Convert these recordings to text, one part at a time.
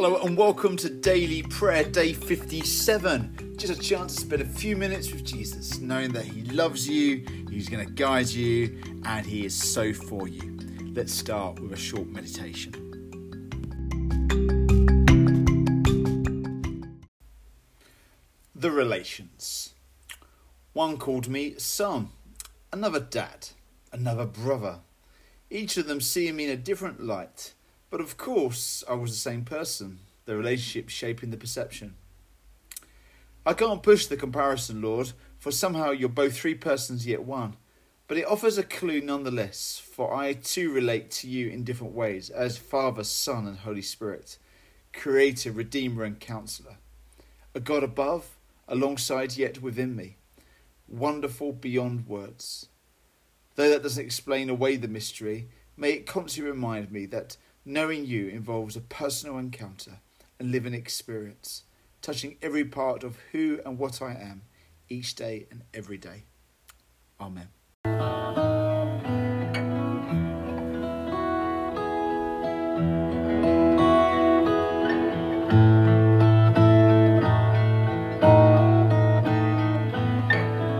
Hello and welcome to Daily Prayer Day 57. Just a chance to spend a few minutes with Jesus, knowing that He loves you, He's going to guide you, and He is so for you. Let's start with a short meditation. The relations. One called me son, another dad, another brother, each of them seeing me in a different light. But of course, I was the same person, the relationship shaping the perception. I can't push the comparison, Lord, for somehow you're both three persons yet one. But it offers a clue nonetheless, for I too relate to you in different ways as Father, Son, and Holy Spirit, Creator, Redeemer, and Counselor. A God above, alongside yet within me. Wonderful beyond words. Though that doesn't explain away the mystery, may it constantly remind me that knowing you involves a personal encounter and living experience, touching every part of who and what I am each day and every day. Amen.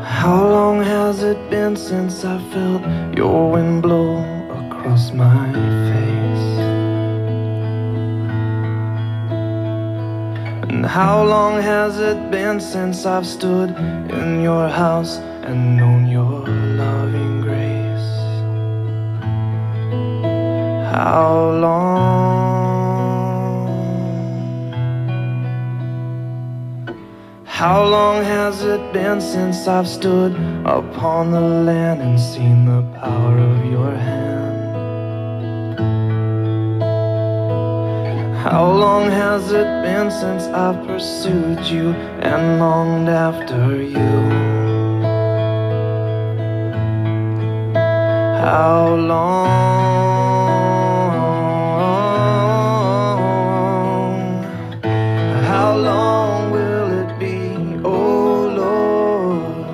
How long has it been since I felt your wind blow across my how long has it been since I've stood in your house and known your loving grace? How long? How long has it been since I've stood upon the land and seen the power of your hand? How long has it been since I've pursued you and longed after you? How long? How long will it be, oh Lord?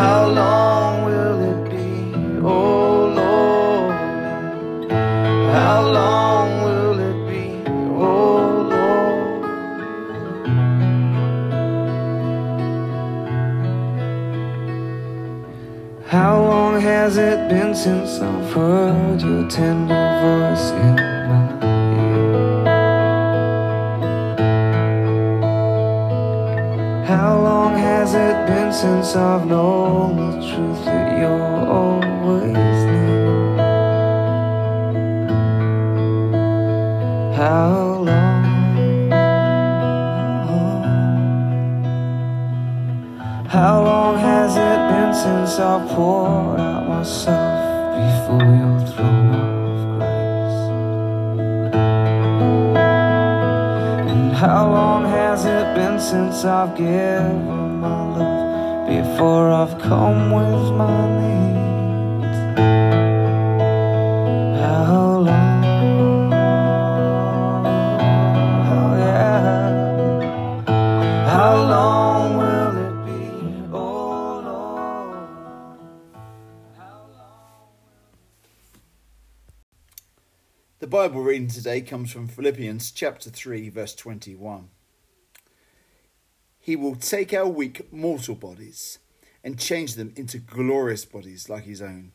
How long will it be, oh Lord? How long since I've heard your tender voice in my ear? How long has it been since I've known the truth that you're always near? How long? How long has it been since I've poured out myself before your throne of grace? And how long has it been since I've given my love before I've come with my needs? The Bible reading today comes from Philippians chapter 3, verse 21. He will take our weak mortal bodies and change them into glorious bodies like his own,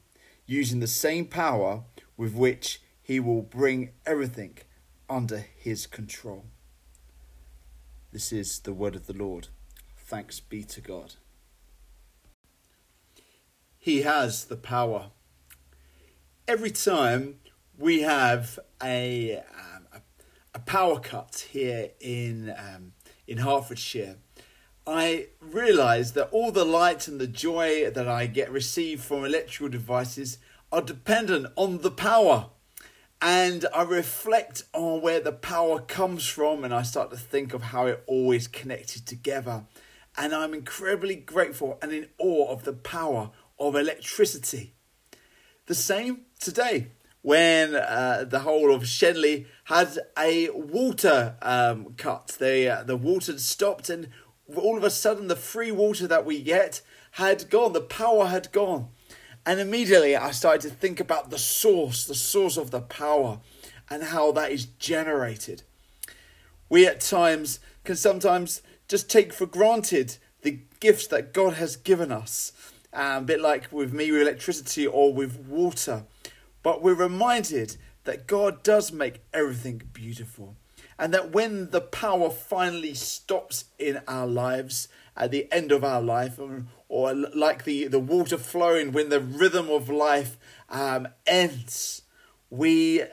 using the same power with which he will bring everything under his control. This is the word of the Lord. Thanks be to God. He has the power. Every time we have a um, a, a power cut here in um, in Hertfordshire, I realise that all the light and the joy that I get received from electrical devices are dependent on the power. And I reflect on where the power comes from and I start to think of how it always connected together. And I'm incredibly grateful and in awe of the power of electricity. The same today when uh, the whole of Shenley had a water um, cut. The, uh, the water stopped, and all of a sudden, the free water that we get had gone, the power had gone. And immediately, I started to think about the source, the source of the power, and how that is generated. We at times can sometimes just take for granted the gifts that God has given us, um, a bit like with me with electricity or with water. But we're reminded that God does make everything beautiful. And that when the power finally stops in our lives, at the end of our life, or, or like the, the water flowing when the rhythm of life um, ends, we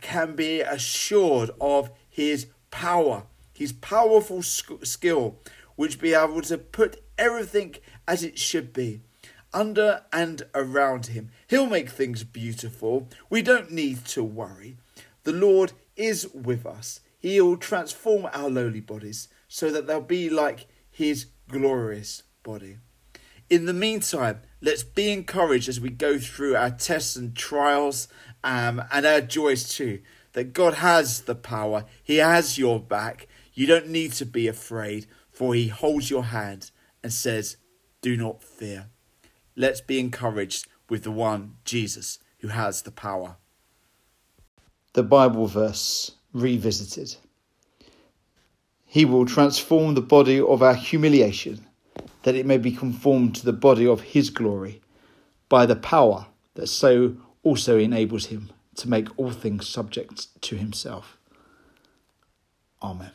can be assured of His power, His powerful skill, which be able to put everything as it should be under and around him. He'll make things beautiful. We don't need to worry. The Lord is with us. He'll transform our lowly bodies so that they'll be like his glorious body. In the meantime, let's be encouraged as we go through our tests and trials um, and our joys too. That God has the power, He has your back. You don't need to be afraid, for He holds your hand and says, Do not fear. Let's be encouraged with the one, Jesus, who has the power. The Bible verse revisited. He will transform the body of our humiliation, that it may be conformed to the body of his glory, by the power that so also enables him to make all things subject to himself. Amen.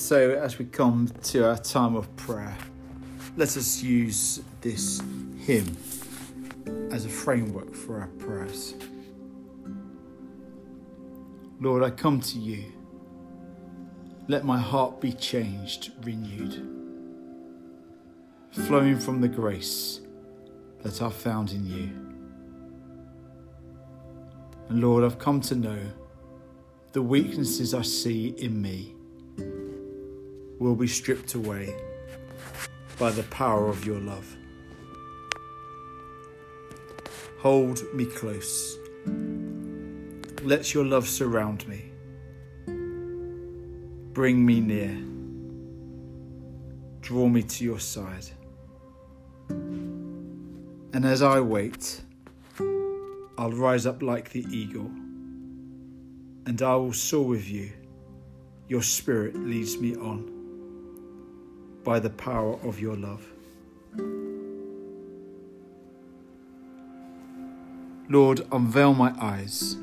So, as we come to our time of prayer, let us use this hymn as a framework for our prayers. Lord, I come to you. Let my heart be changed, renewed, flowing from the grace that I've found in you. And Lord, I've come to know the weaknesses I see in me will be stripped away by the power of your love. Hold me close. Let your love surround me. Bring me near. Draw me to your side. And as I wait, I'll rise up like the eagle, and I will soar with you. Your spirit leads me on by the power of your love. Lord, unveil my eyes.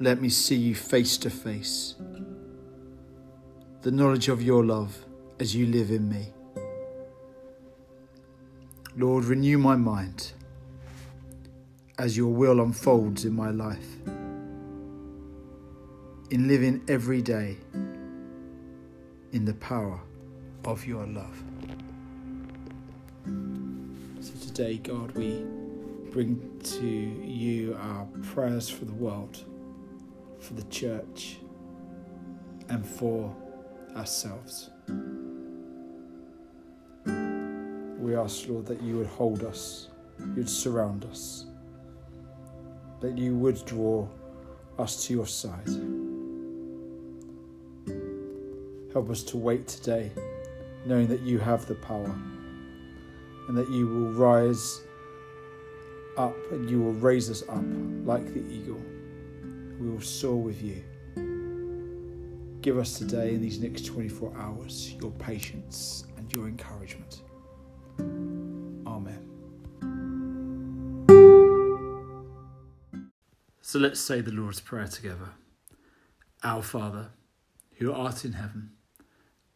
Let me see you face to face. The knowledge of your love as you live in me. Lord, renew my mind as your will unfolds in my life. In living every day in the power of your love. So today, God, we bring to you our prayers for the world, for the church, and for ourselves. We ask, Lord, that you would hold us, you'd surround us, that you would draw us to your side. Help us to wait today, knowing that you have the power and that you will rise up and you will raise us up like the eagle. We will soar with you. Give us today, in these next 24 hours, your patience and your encouragement. Amen. So let's say the Lord's Prayer together. Our Father, who art in heaven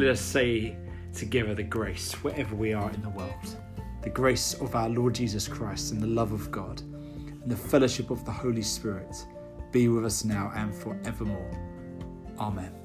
Let us say together the grace wherever we are in the world. The grace of our Lord Jesus Christ and the love of God and the fellowship of the Holy Spirit be with us now and forevermore. Amen.